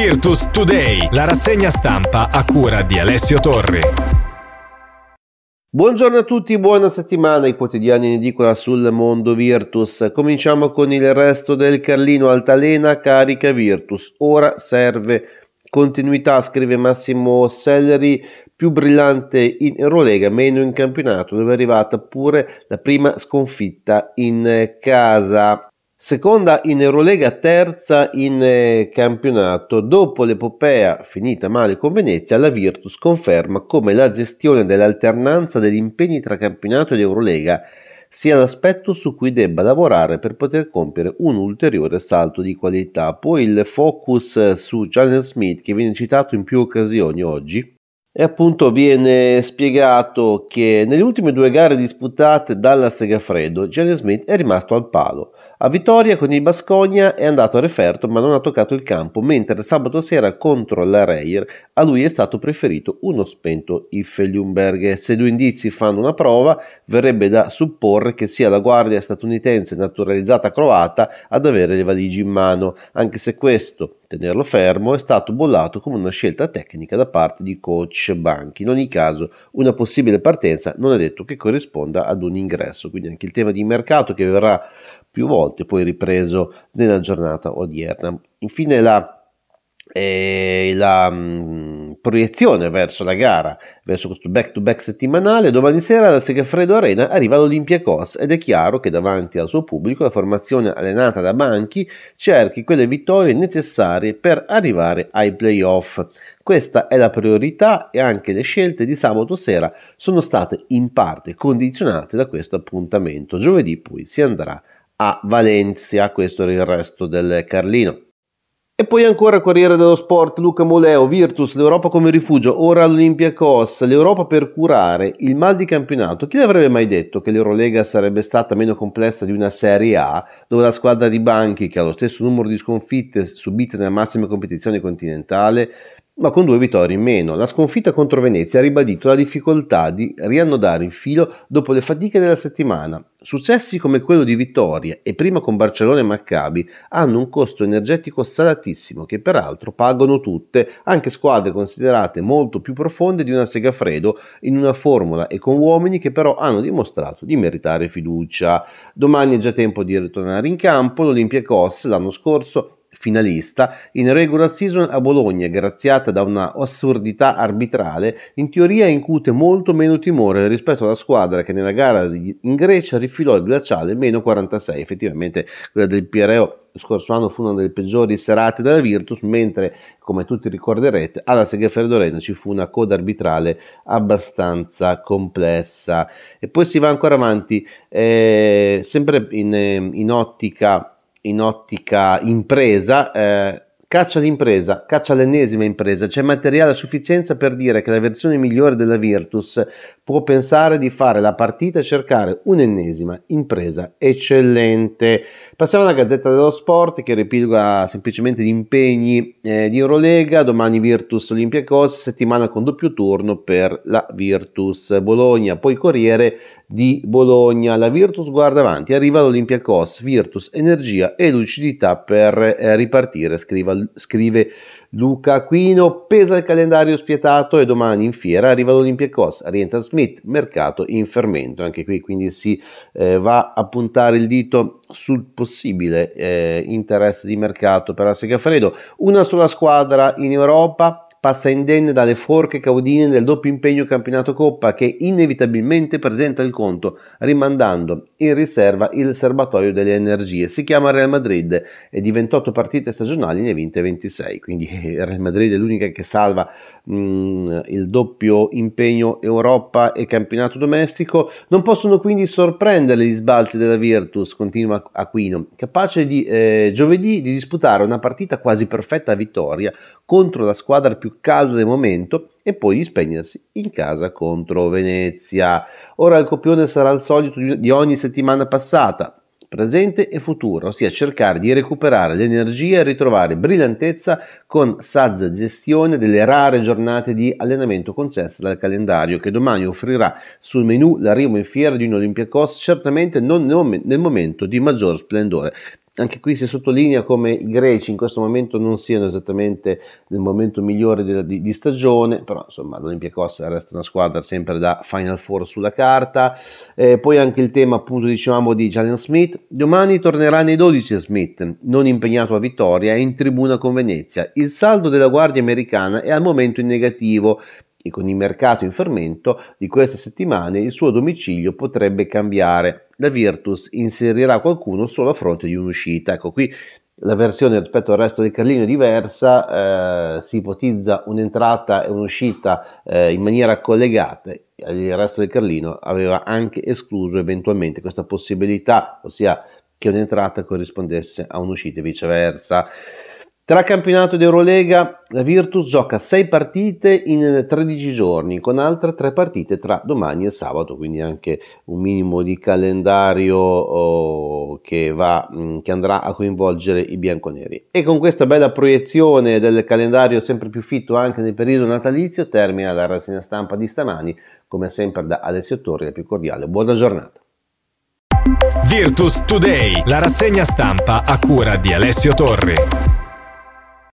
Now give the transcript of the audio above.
Virtus Today, la rassegna stampa a cura di Alessio Torri. Buongiorno a tutti, buona settimana, i quotidiani in edicola sul mondo Virtus. Cominciamo con il resto del Carlino Altalena, carica Virtus. Ora serve continuità, scrive Massimo Selleri, più brillante in Eurolega, meno in campionato, dove è arrivata pure la prima sconfitta in casa. Seconda in Eurolega, terza in eh, campionato. Dopo l'epopea finita male con Venezia, la Virtus conferma come la gestione dell'alternanza degli impegni tra campionato ed Eurolega sia l'aspetto su cui debba lavorare per poter compiere un ulteriore salto di qualità. Poi il focus su Jalen Smith, che viene citato in più occasioni oggi, e appunto viene spiegato che nelle ultime due gare disputate dalla Segafredo, Jalen Smith è rimasto al palo. A vittoria con il Bascogna è andato a referto ma non ha toccato il campo, mentre sabato sera contro la Reyer a lui è stato preferito uno spento Iffeliumberg. Se due indizi fanno una prova, verrebbe da supporre che sia la guardia statunitense naturalizzata croata ad avere le valigie in mano, anche se questo Tenerlo fermo è stato bollato come una scelta tecnica da parte di coach Banchi. In ogni caso, una possibile partenza non è detto che corrisponda ad un ingresso, quindi anche il tema di mercato che verrà più volte poi ripreso nella giornata odierna. Infine la e la mm, proiezione verso la gara, verso questo back-to-back settimanale, domani sera alla Segafredo Arena arriva l'Olympiacos ed è chiaro che davanti al suo pubblico la formazione allenata da Banchi cerchi quelle vittorie necessarie per arrivare ai playoff. Questa è la priorità e anche le scelte di sabato sera sono state in parte condizionate da questo appuntamento. Giovedì poi si andrà a Valencia, questo era il resto del Carlino. E poi ancora Corriere dello Sport, Luca Moleo, Virtus, l'Europa come rifugio, ora l'Olympiacos, l'Europa per curare il mal di campionato. Chi l'avrebbe mai detto che l'Eurolega sarebbe stata meno complessa di una Serie A, dove la squadra di Banchi, che ha lo stesso numero di sconfitte subite nella massima competizione continentale, ma con due vittorie in meno. La sconfitta contro Venezia ha ribadito la difficoltà di riannodare il filo dopo le fatiche della settimana. Successi come quello di Vittoria e prima con Barcellona e Maccabi hanno un costo energetico salatissimo che peraltro pagano tutte, anche squadre considerate molto più profonde di una Segafredo in una formula e con uomini che però hanno dimostrato di meritare fiducia. Domani è già tempo di ritornare in campo, l'Olympiacos l'anno scorso finalista, in regular season a Bologna, graziata da una assurdità arbitrale, in teoria incute molto meno timore rispetto alla squadra che nella gara in Grecia rifilò il glaciale meno 46. Effettivamente quella del Pireo scorso anno fu una delle peggiori serate della Virtus, mentre, come tutti ricorderete, alla Segafredo ci fu una coda arbitrale abbastanza complessa. E poi si va ancora avanti, eh, sempre in, in ottica in ottica impresa, eh, caccia l'impresa, caccia l'ennesima impresa, c'è materiale a sufficienza per dire che la versione migliore della Virtus può pensare di fare la partita e cercare un'ennesima impresa eccellente. Passiamo alla Gazzetta dello Sport che ripilga semplicemente gli impegni eh, di Eurolega, domani Virtus Olympiacos, settimana con doppio turno per la Virtus Bologna, poi Corriere di Bologna. La Virtus guarda avanti, arriva l'Olympiacos, Virtus, energia e lucidità per eh, ripartire, scrive, scrive Luca Aquino, pesa il calendario spietato e domani in fiera arriva l'Olympiacos, rientra Smith, mercato in fermento, anche qui quindi si eh, va a puntare il dito sul possibile eh, interesse di mercato per la Segafredo, una sola squadra in Europa, passa indenne dalle forche caudine del doppio impegno campionato Coppa che inevitabilmente presenta il conto, rimandando in riserva il serbatoio delle energie. Si chiama Real Madrid e di 28 partite stagionali ne ha vinte 26, quindi Real Madrid è l'unica che salva mh, mm, il doppio impegno Europa e campionato domestico. Non possono quindi sorprendere gli sbalzi della Virtus, continua Aquino, capace di eh, giovedì di disputare una partita quasi perfetta a vittoria contro la squadra più calda del momento e poi di spegnersi in casa contro Venezia. Ora il copione sarà il solito di ogni settimana passata, presente e futuro, ossia cercare di recuperare l'energia e ritrovare brillantezza con saggia gestione delle rare giornate di allenamento concesse dal calendario che domani offrirà sul menù l'arrivo in fiera di un Olympiacos certamente non nel momento di maggior splendore. Anche qui si sottolinea come i greci in questo momento non siano esattamente nel momento migliore di, di, di stagione, però insomma l'Olympiacos resta una squadra sempre da Final Four sulla carta. Eh, poi anche il tema appunto dicevamo di Jalen Smith, domani tornerà nei 12 Smith, non impegnato a vittoria, è in tribuna con Venezia. Il saldo della guardia americana è al momento in negativo e con il mercato in fermento di queste settimane il suo domicilio potrebbe cambiare. La Virtus inserirà qualcuno solo a fronte di un'uscita. Ecco qui la versione rispetto al resto del Carlino è diversa, eh, si ipotizza un'entrata e un'uscita eh, in maniera collegata. Il resto del Carlino aveva anche escluso eventualmente questa possibilità, ossia che un'entrata corrispondesse a un'uscita e viceversa. Tra campionato d'Eurolega, la Virtus gioca 6 partite in 13 giorni, con altre 3 partite tra domani e sabato, quindi anche un minimo di calendario oh, che, va, mm, che andrà a coinvolgere i bianconeri. E con questa bella proiezione del calendario sempre più fitto anche nel periodo natalizio, termina la rassegna stampa di stamani, come sempre da Alessio Torri, la più cordiale. Buona giornata. Virtus Today, la rassegna stampa a cura di Alessio Torri.